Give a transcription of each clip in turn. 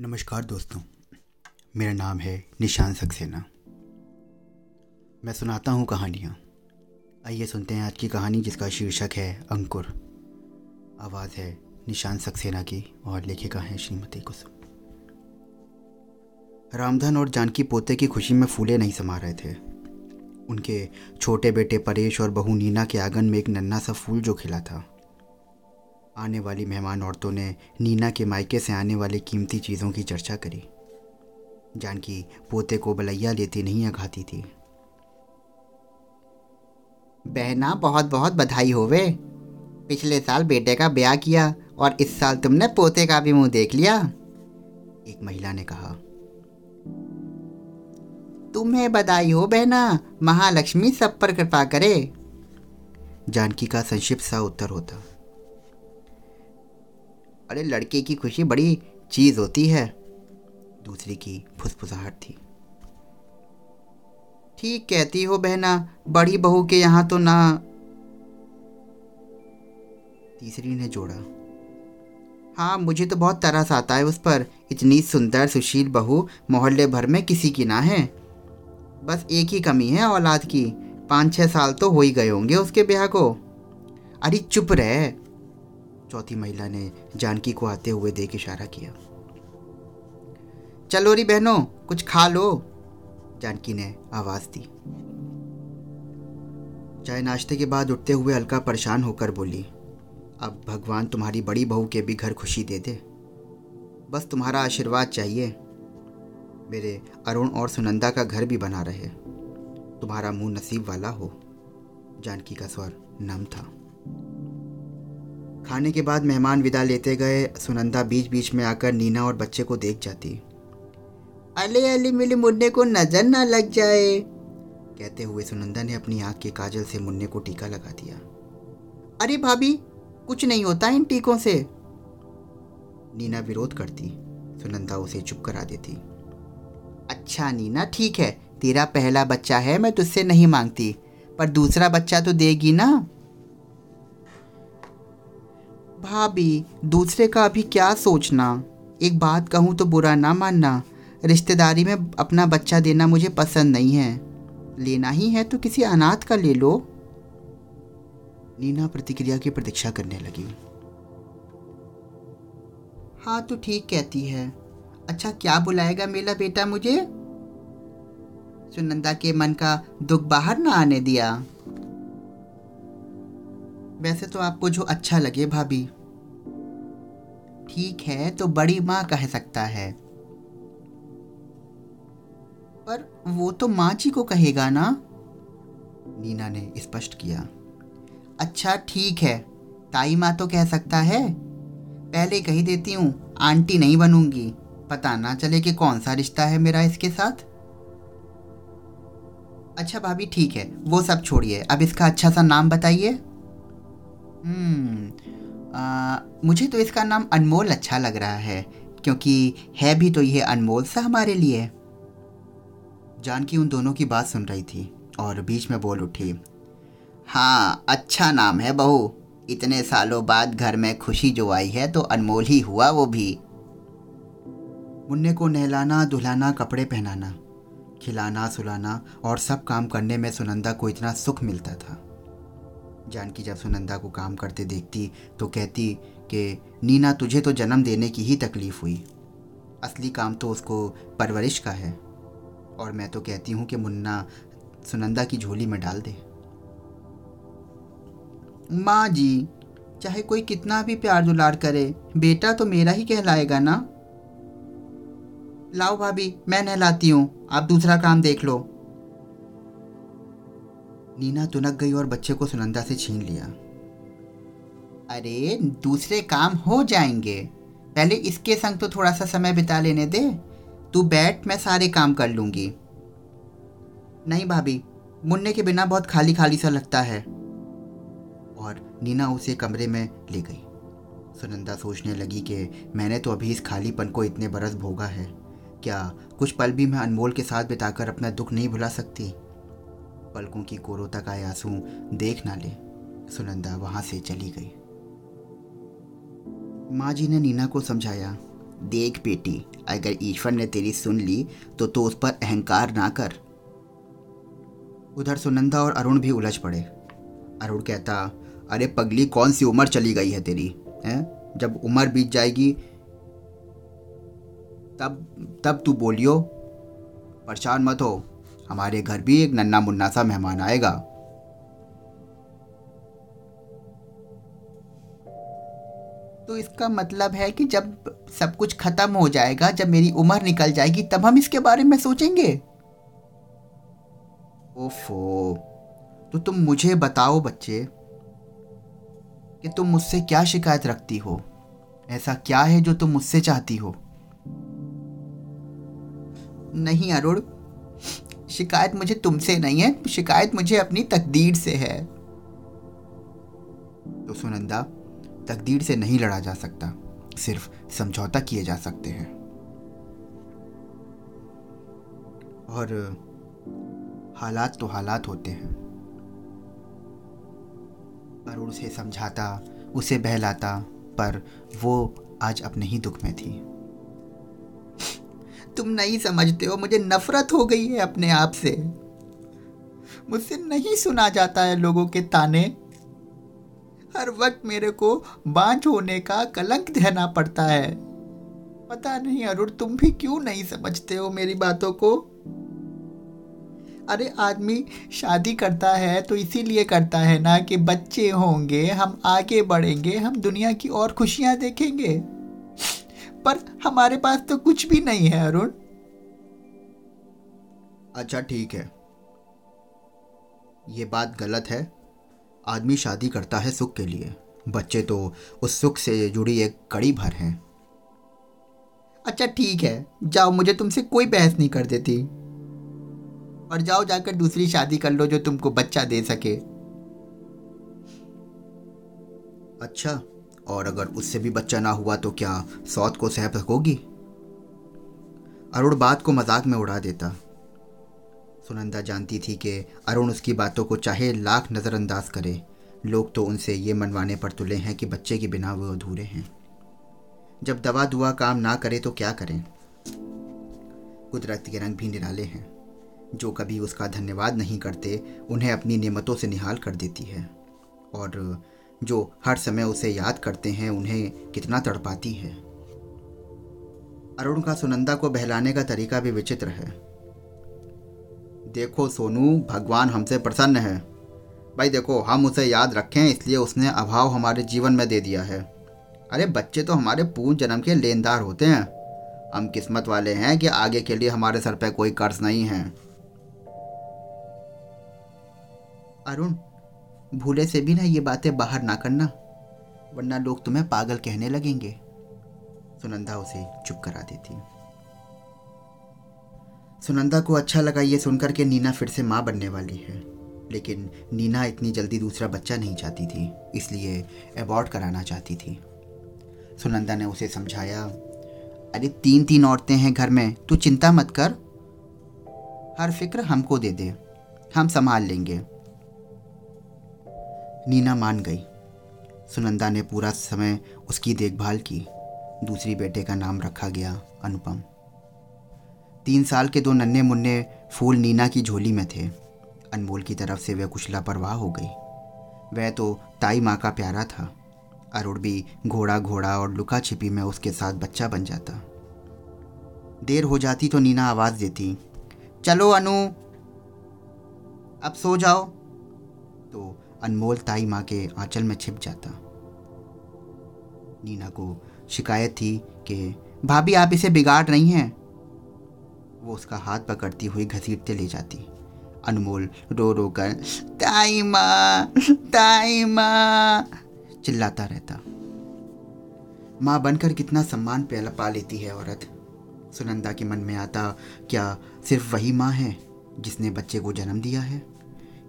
नमस्कार दोस्तों, मेरा नाम है निशान सक्सेना। मैं सुनाता हूँ कहानियाँ। आइए सुनते हैं आज की कहानी जिसका शीर्षक है अंकुर। आवाज़ है निशान सक्सेना की और लेखिका है श्रीमती कुसुम। रामधन और जानकी पोते की खुशी में फूले नहीं समा रहे थे। उनके छोटे बेटे परेश और बहू नीना के आँगन में एक नन्ना सा फूल जो खिला था। आने वाली मेहमान औरतों ने नीना के मायके से आने वाली कीमती चीज़ों की चर्चा करी। जानकी पोते को बलैया लेती नहीं अघाती थी। बहना, बहुत बहुत बधाई होवे। पिछले साल बेटे का ब्याह किया और इस साल तुमने पोते का भी मुँह देख लिया? एक महिला ने कहा। तुम्हें बधाई हो बहना, महालक्ष्मी सब पर कृपा करे। जानकी का संक्षिप्त सा उत्तर होता। अरे लड़के की खुशी बड़ी चीज़ होती है। दूसरी की फुसफुसाहट थी। ठीक कहती हो बहना, बड़ी बहू के यहाँ तो ना। तीसरी ने जोड़ा। हाँ मुझे तो बहुत तरस आता है उस पर। इतनी सुंदर, सुशील बहू मोहल्ले भर में किसी की ना है। बस एक ही कमी है औलाद की। पाँच छः साल तो हो ही गए होंगे उसके ब्याह को। अरे चुप रहे। चौथी महिला ने जानकी को आते हुए देख इशारा किया। चलो री बहनों, कुछ खा लो। जानकी ने आवाज़ दी। चाय नाश्ते के बाद उठते हुए अलका परेशान होकर बोली, अब भगवान तुम्हारी बड़ी बहू के भी घर खुशी दे दे। बस तुम्हारा आशीर्वाद चाहिए। मेरे अरुण और सुनंदा का घर भी बना रहे। तुम्हारा मुँह नसीब वाला हो। जानकी का स्वर नम था। खाने के बाद मेहमान विदा लेते गए, सुनंदा बीच बीच में आकर नीना और बच्चे को देख जाती। अले अले मेरे मुन्ने को नज़र ना लग जाए। कहते हुए सुनंदा ने अपनी आँख के काजल से मुन्ने को टीका लगा दिया। अरे भाभी, कुछ नहीं होता इन टीकों से। नीना विरोध करती, सुनंदा उसे चुप करा देती। अच्छा नीना, ठीक है, तेरा पहला बच्चा है, मैं तुझसे नहीं मांगती, पर दूसरा बच्चा तो देगी ना। भाभी, दूसरे का अभी क्या सोचना? एक बात कहूँ तो बुरा ना मानना। रिश्तेदारी में अपना बच्चा देना मुझे पसंद नहीं है। लेना ही है तो किसी अनाथ का ले लो। नीना प्रतिक्रिया की प्रतीक्षा करने लगी। हाँ तो ठीक कहती है। अच्छा क्या बुलाएगा मेरा बेटा मुझे? सुनंदा के मन का दुख बाहर ना आने दिया। वैसे तो आपको जो अच्छा लगे भाभी। ठीक है तो बड़ी माँ कह सकता है। पर वो तो माँ जी को कहेगा ना? नीना ने स्पष्ट किया। अच्छा ठीक है। ताई माँ तो कह सकता है। पहले कही देती हूँ, आंटी नहीं बनूँगी। पता ना चले कि कौन सा रिश्ता है मेरा इसके साथ। अच्छा भाभी, ठीक है। वो सब छोड़िए। अब इसका अच्छा सा नाम बताइए। हम्म मुझे तो इसका नाम अनमोल अच्छा लग रहा है, क्योंकि है भी तो यह अनमोल सा हमारे लिए। जानकी उन दोनों की बात सुन रही थी, और बीच में बोल उठी हाँ अच्छा नाम है बहू। इतने सालों बाद घर में खुशी जो आई है तो अनमोल ही हुआ वो भी। मुन्ने को नहलाना धुलाना कपड़े पहनाना, खिलाना, सुलाना, और सब काम करने में सुनंदा को इतना सुख मिलता था। जानकी जब सुनंदा को काम करते देखती तो कहती कि, नीना, तुझे तो जन्म देने की ही तकलीफ़ हुई। असली काम तो उसको परवरिश का है। और मैं तो कहती हूँ कि मुन्ना, सुनंदा की झोली में डाल दे। माँ जी, चाहे कोई कितना भी प्यार दुलार करे, बेटा तो मेरा ही कहलाएगा ना? लाओ भाभी, मैं नहलाती हूँ। आप दूसरा काम देख लो। नीना तुनक गई और बच्चे को सुनंदा से छीन लिया। अरे, दूसरे काम हो जाएँगे। पहले इसके संग तो थोड़ा सा समय बिता लेने दे। तू बैठ, मैं सारे काम कर लूँगी। नहीं भाभी, मुन्ने के बिना बहुत खाली खाली सा लगता है। और नीना उसे कमरे में ले गई। सुनंदा सोचने लगी कि मैंने तो अभी इस खालीपन को इतने बरस भोगा है। क्या कुछ पल भी मैं अनमोल के साथ बिताकर अपना दुख नहीं भुला सकती? पलकों की कोरोता का आँसू देख ना ले। सुनंदा वहाँ से चली गई। माँ जी ने नीना को समझाया, देख बेटी, अगर ईश्वर ने तेरी सुन ली तो तो उस पर अहंकार ना कर। उधर सुनंदा और अरुण भी उलझ पड़े। अरुण कहता, अरे पगली, कौन सी उम्र चली गई है तेरी, हैं? जब उम्र बीत जाएगी, तब तब तू बोलियो, परेशान मत हो। हमारे घर भी एक नन्ना मुन्ना सा मेहमान आएगा। तो इसका मतलब है कि जब सब कुछ खत्म हो जाएगा, जब मेरी उम्र निकल जाएगी, तब हम इसके बारे में सोचेंगे। ओफो तो तुम मुझे बताओ बच्चे, कि तुम मुझसे क्या शिकायत रखती हो? ऐसा क्या है जो तुम मुझसे चाहती हो? नहीं, अरुण। शिकायत मुझे तुमसे नहीं है, शिकायत मुझे अपनी तकदीर से है। तो सुनंदा, तकदीर से नहीं लड़ा जा सकता, सिर्फ़ समझौता किए जा सकते हैं। और, हालात तो हालात होते हैं। अरुण उसे समझाता, उसे बहलाता, पर वो आज अपने ही दुख में थी। तुम नहीं समझते हो, मुझे नफरत हो गई है अपने आप से। मुझसे नहीं सुना जाता है लोगों के ताने। हर वक्त मेरे को बांझ होने का कलंक रहना पड़ता है। पता नहीं अरुण, तुम भी क्यों नहीं समझते हो मेरी बातों को? अरे, आदमी शादी करता है तो इसीलिए करता है ना कि बच्चे होंगे, हम आगे बढ़ेंगे, हम दुनिया की और खुशियाँ देखेंगे। पर हमारे पास तो कुछ भी नहीं है अरुण। अच्छा ठीक है। ये बात गलत है। आदमी शादी करता है सुख के लिए। बच्चे तो उस सुख से जुड़ी एक कड़ी भर हैं। अच्छा ठीक है। जाओ मुझे तुमसे कोई बहस नहीं कर देती। और जाओ जाकर दूसरी शादी कर लो जो तुमको बच्चा दे सके। अच्छा। और अगर उससे भी बच्चा ना हुआ तो क्या सौत को सह सकोगी अरुण बात को मज़ाक में उड़ा देता। सुनंदा जानती थी कि अरुण उसकी बातों को चाहे लाख नज़रअंदाज करे। लोग तो उनसे ये मनवाने पर तुले हैं कि बच्चे के बिना वो अधूरे हैं। जब दवा दुआ काम ना करे तो क्या करें? कुदरत के रंग भी निराले हैं। जो कभी उसका धन्यवाद नहीं करते, उन्हें अपनी नियमतों से निहाल कर देती है। और जो हर समय उसे याद करते हैं, उन्हें कितना तड़पाती है। अरुण का सुनंदा को बहलाने का तरीका भी विचित्र है। देखो सोनू, भगवान हमसे प्रसन्न है। भाई देखो, हम उसे याद रखें, इसलिए उसने अभाव हमारे जीवन में दे दिया है। अरे बच्चे तो हमारे पूर्ण जन्म के लेनदार होते हैं। हम किस्मत वाले हैं कि आगे के लिए हमारे सर पर कोई कर्ज नहीं है। अरुण भूले से भी ना ये बातें बाहर ना करना, वरना लोग तुम्हें पागल कहने लगेंगे। सुनंदा उसे चुप करा देती। सुनंदा को अच्छा लगा ये सुनकर के नीना फिर से माँ बनने वाली है, लेकिन नीना इतनी जल्दी दूसरा बच्चा नहीं चाहती थी, इसलिए अबॉर्ट कराना चाहती थी। सुनंदा ने उसे समझाया, अरे तीन तीन औरतें हैं घर में, तू चिंता मत कर। हर फ़िक्र हमको दे दे, हम संभाल लेंगे। नीना मान गई। सुनंदा ने पूरा समय उसकी देखभाल की। दूसरी बेटे का नाम रखा गया अनुपम। तीन साल के दो नन्हे मुन्ने फूल नीना की झोली में थे। अनमोल की तरफ़ से वह कुछ लापरवाह हो गई। वह तो ताई माँ का प्यारा था। अरुण भी घोड़ा घोड़ा और लुका छिपी में उसके साथ बच्चा बन जाता। देर हो जाती तो नीना आवाज़ देती, चलो अनु, अब सो जाओ। तो अनमोल ताई माँ के आंचल में छिप जाता। नीना को शिकायत थी कि, भाभी, आप इसे बिगाड़ रही हैं? वो उसका हाथ पकड़ती हुई घसीटते ले जाती। अनमोल रो रो कर, ताई माँ ताई माँ, चिल्लाता रहता। माँ बनकर कितना सम्मान पहला पा लेती है औरत। सुनंदा के मन में आता, क्या सिर्फ़ वही माँ है जिसने बच्चे को जन्म दिया है?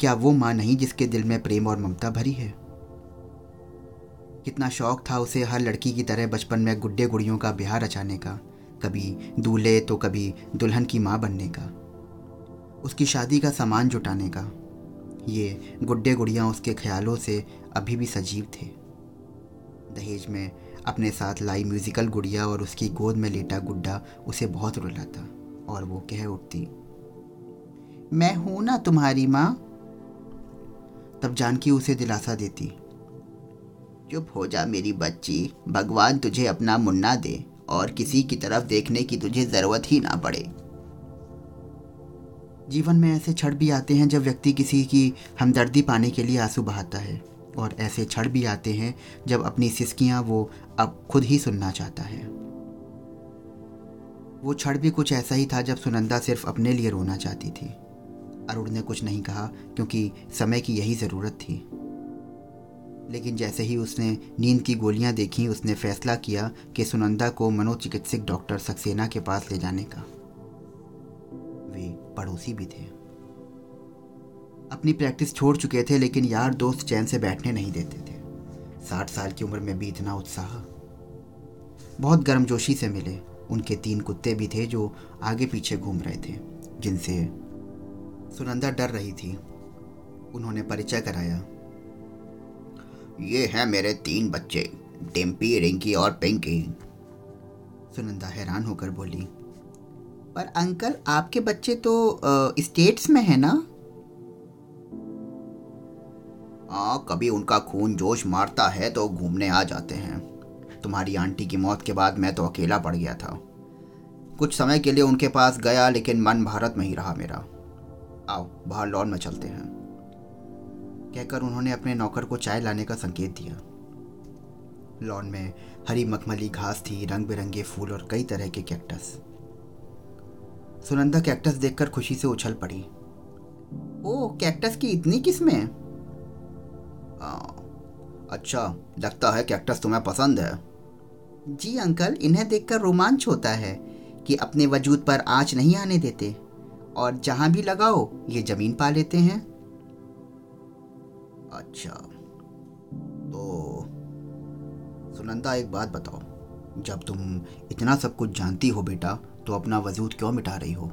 क्या वो माँ नहीं जिसके दिल में प्रेम और ममता भरी है? कितना शौक था उसे हर लड़की की तरह बचपन में गुड्डे गुड़ियों का बिहार रचाने का, कभी दूल्हे तो कभी दुल्हन की माँ बनने का, उसकी शादी का सामान जुटाने का। ये गुड्डे गुड़ियाँ उसके ख्यालों से अभी भी सजीव थे। दहेज में अपने साथ लाई म्यूजिकल गुड़िया और उसकी गोद में लेटा गुड्डा उसे बहुत रुलाता और वो कह उठती, मैं हूँ ना तुम्हारी माँ तब जानकी उसे दिलासा देती। चुप हो जा मेरी बच्ची, भगवान तुझे अपना मुन्ना दे और किसी की तरफ़ देखने की तुझे ज़रूरत ही ना पड़े। जीवन में ऐसे क्षण भी आते हैं जब व्यक्ति किसी की हमदर्दी पाने के लिए आँसू बहाता है और ऐसे क्षण भी आते हैं जब अपनी सिसकियाँ वो अब खुद ही सुनना चाहता है। वो क्षण भी कुछ ऐसा ही था जब सुनंदा सिर्फ़ अपने लिए रोना चाहती थी। अरुण ने कुछ नहीं कहा, क्योंकि समय की यही ज़रूरत थी। लेकिन जैसे ही उसने नींद की गोलियाँ देखी, उसने फैसला किया कि सुनंदा को मनोचिकित्सक डॉक्टर सक्सेना के पास ले जाने का। वे पड़ोसी भी थे। अपनी प्रैक्टिस छोड़ चुके थे, लेकिन यार दोस्त चैन से बैठने नहीं देते थे। साठ साल की उम्र में भी इतना उत्साह। बहुत गर्मजोशी से मिले। उनके तीन कुत्ते भी थे जो आगे पीछे घूम रहे थे, जिनसे सुनंदा डर रही थी। उन्होंने परिचय कराया। ये हैं मेरे तीन बच्चे डिम्पी रिंकी और पिंकी। सुनंदा हैरान होकर बोली। पर अंकल, आपके बच्चे तो स्टेट्स में है ना? हाँ कभी उनका खून जोश मारता है तो घूमने आ जाते हैं। तुम्हारी आंटी की मौत के बाद मैं तो अकेला पड़ गया था। कुछ समय के लिए उनके पास गया, लेकिन मन भारत में ही रहा मेरा। आओ, बाहर लॉन में चलते हैं। कहकर उन्होंने अपने नौकर को चाय लाने का संकेत दिया। लॉन में हरी मखमली घास थी रंग बिरंगे फूल और कई तरह के कैक्टस सुनंदा कैक्टस देखकर खुशी से उछल पड़ी। ओ कैक्टस की इतनी किस्में? अच्छा लगता है कैक्टस तुम्हें पसंद है। जी अंकल, इन्हें देखकर रोमांच होता है कि अपने वजूद पर आँच नहीं आने देते। और जहाँ भी लगाओ ये ज़मीन पा लेते हैं। अच्छा। तो सुनंदा एक बात बताओ। जब तुम इतना सब कुछ जानती हो बेटा तो अपना वजूद क्यों मिटा रही हो?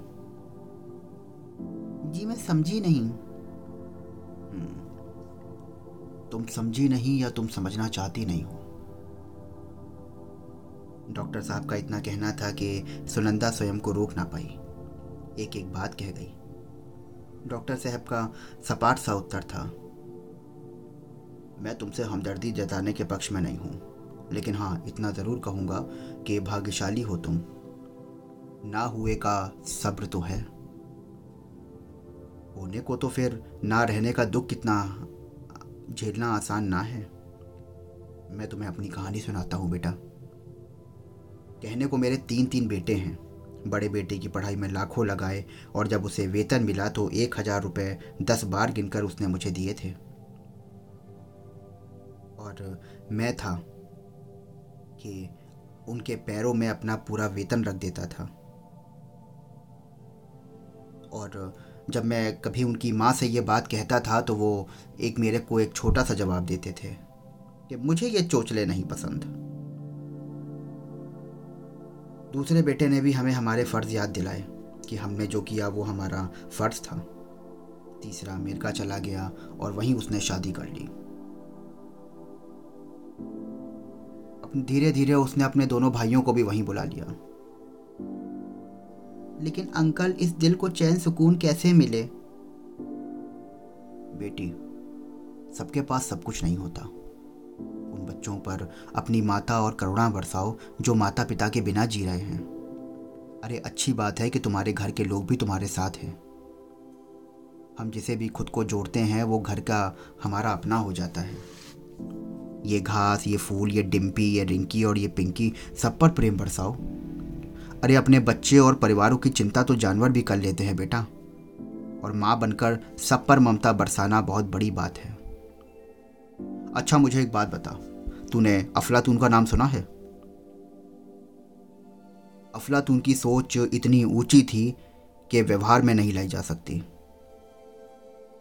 जी मैं समझी नहीं। हम्म, तुम समझी नहीं या तुम समझना चाहती नहीं हो? डॉक्टर साहब का इतना कहना था कि सुनंदा स्वयं को रोक ना पाई। एक एक बात कह गई। डॉक्टर साहब का सपाट सा उत्तर था, मैं तुमसे हमदर्दी जताने के पक्ष में नहीं हूँ, लेकिन हाँ इतना ज़रूर कहूँगा कि भाग्यशाली हो तुम। ना हुए का सब्र तो है। होने को तो फिर ना रहने का दुख कितना झेलना आसान ना है। मैं तुम्हें अपनी कहानी सुनाता हूँ, बेटा। कहने को मेरे तीन तीन बेटे हैं। बड़े बेटे की पढ़ाई में लाखों लगाए और जब उसे वेतन मिला तो एक हज़ार रुपये दस बार गिनकर उसने मुझे दिए थे। और मैं था कि उनके पैरों में अपना पूरा वेतन रख देता था। और जब मैं कभी उनकी माँ से ये बात कहता था तो वो एक मेरे को एक छोटा सा जवाब देते थे कि मुझे ये चोचले नहीं पसंद। दूसरे बेटे ने भी हमें हमारे फ़र्ज़ याद दिलाए कि हमने जो किया वो हमारा फ़र्ज़ था। तीसरा अमेरिका चला गया और वहीं उसने शादी कर ली। धीरे धीरे उसने अपने दोनों भाइयों को भी वहीं बुला लिया। लेकिन अंकल, इस दिल को चैन सुकून कैसे मिले? बेटी, सबके पास सब कुछ नहीं होता। बच्चों पर अपनी माता और करुणा बरसाओ, जो माता पिता के बिना जी रहे हैं। अरे, अच्छी बात है कि तुम्हारे घर के लोग भी तुम्हारे साथ हैं। हम जिसे भी खुद को जोड़ते हैं, वो घर का हमारा अपना हो जाता है। ये घास, ये फूल, ये डिम्पी ये रिंकी और ये पिंकी, सब पर प्रेम बरसाओ। अरे, अपने बच्चे और परिवारों की चिंता तो जानवर भी कर लेते हैं, बेटा। और माँ बनकर सब पर ममता बरसाना बहुत बड़ी बात है। अच्छा मुझे एक बात बता तूने अफलातून का नाम सुना है? अफलातून की सोच इतनी ऊँची थी कि व्यवहार में नहीं लाई जा सकती।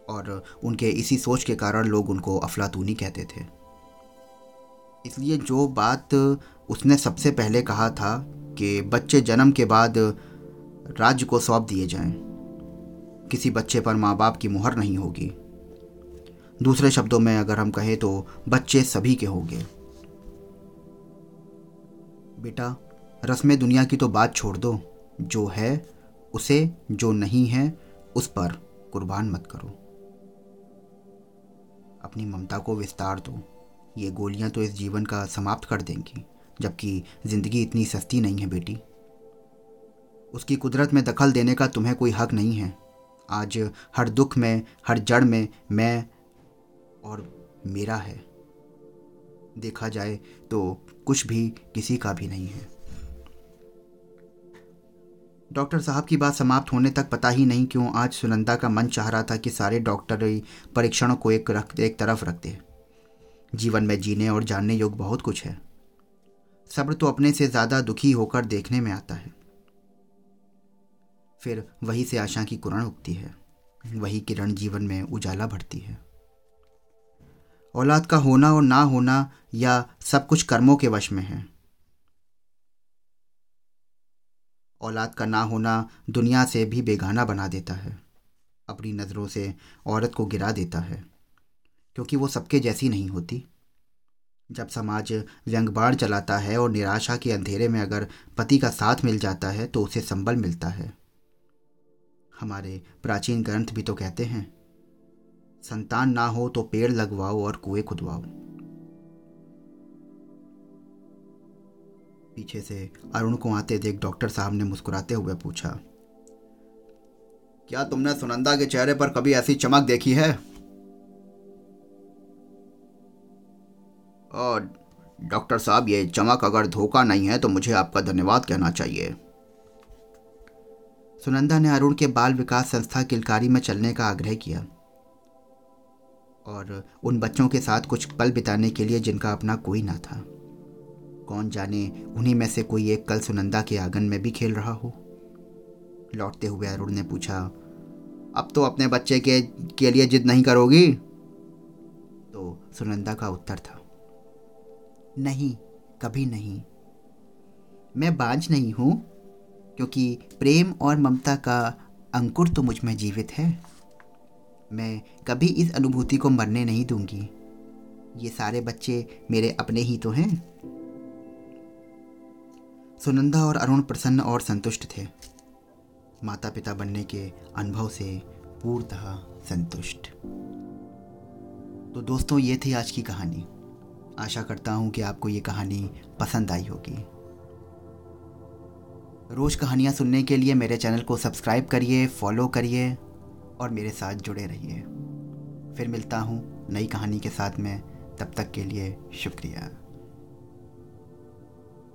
और उनके इसी सोच के कारण लोग उनको अफलातूनी कहते थे। इसलिए जो बात उसने सबसे पहले कहा था कि बच्चे जन्म के बाद राज्य को सौंप दिए जाएँ। किसी बच्चे पर माँ बाप की मुहर नहीं होगी। दूसरे शब्दों में अगर हम कहें तो बच्चे सभी के होंगे। बेटा रस्म दुनिया की तो बात छोड़ दो। जो है, उसे जो नहीं है, उस पर कुर्बान मत करो। अपनी ममता को विस्तार दो। ये गोलियाँ तो इस जीवन का समाप्त कर देंगी, जबकि ज़िंदगी इतनी सस्ती नहीं है बेटी। उसकी कुदरत में दखल देने का तुम्हें कोई हक नहीं है। आज हर दुख में, हर जड़ में मैं और मेरा है। देखा जाए तो कुछ भी किसी का भी नहीं है। डॉक्टर साहब की बात समाप्त होने तक पता ही नहीं क्यों आज सुनंदा का मन चाह रहा था कि सारे डॉक्टरी परीक्षणों को एक रख, एक तरफ़ रख दे जीवन में जीने और जानने योग्य बहुत कुछ है। सब्र तो अपने से ज़्यादा दुखी होकर देखने में आता है। फिर वही से आशा की कुरण उगती है। वही किरण जीवन में उजाला भरती है। औलाद का होना और ना होना या सब कुछ कर्मों के वश में है। औलाद का ना होना दुनिया से भी बेगाना बना देता है, अपनी नज़रों से औरत को गिरा देता है, क्योंकि वो सबके जैसी नहीं होती। जब समाज व्यंगबाण चलाता है और निराशा के अंधेरे में अगर पति का साथ मिल जाता है तो उसे संबल मिलता है। हमारे प्राचीन ग्रंथ भी तो कहते हैं संतान ना हो तो पेड़ लगवाओ और कुएँ खुदवाओ। पीछे से अरुण को आते देख डॉक्टर साहब ने मुस्कुराते हुए पूछा, क्या तुमने सुनंदा के चेहरे पर कभी ऐसी चमक देखी है? और डॉक्टर साहब, ये चमक अगर धोखा नहीं है तो मुझे आपका धन्यवाद कहना चाहिए। सुनंदा ने अरुण के बाल विकास संस्था किलकारी में चलने का आग्रह किया। और उन बच्चों के साथ कुछ पल बिताने के लिए जिनका अपना कोई ना था। कौन जाने उन्हीं में से कोई एक कल सुनंदा के आँगन में भी खेल रहा हो? लौटते हुए अरुण ने पूछा, अब तो अपने बच्चे के के लिए जिद नहीं करोगी? तो सुनंदा का उत्तर था, नहीं, कभी नहीं। मैं बांझ नहीं हूँ, क्योंकि प्रेम और ममता का अंकुर तो मुझमें जीवित है। मैं कभी इस अनुभूति को मरने नहीं दूँगी। ये सारे बच्चे मेरे अपने ही तो हैं। सुनंदा और अरुण प्रसन्न और संतुष्ट थे। माता पिता बनने के अनुभव से पूर्णतः संतुष्ट। तो दोस्तों, ये थी आज की कहानी। आशा करता हूँ कि आपको ये कहानी पसंद आई होगी। रोज़ कहानियाँ सुनने के लिए मेरे चैनल को सब्सक्राइब करिए, फॉलो करिए। और मेरे साथ जुड़े रहिए। फिर मिलता हूँ नई कहानी के साथ में। तब तक के लिए शुक्रिया।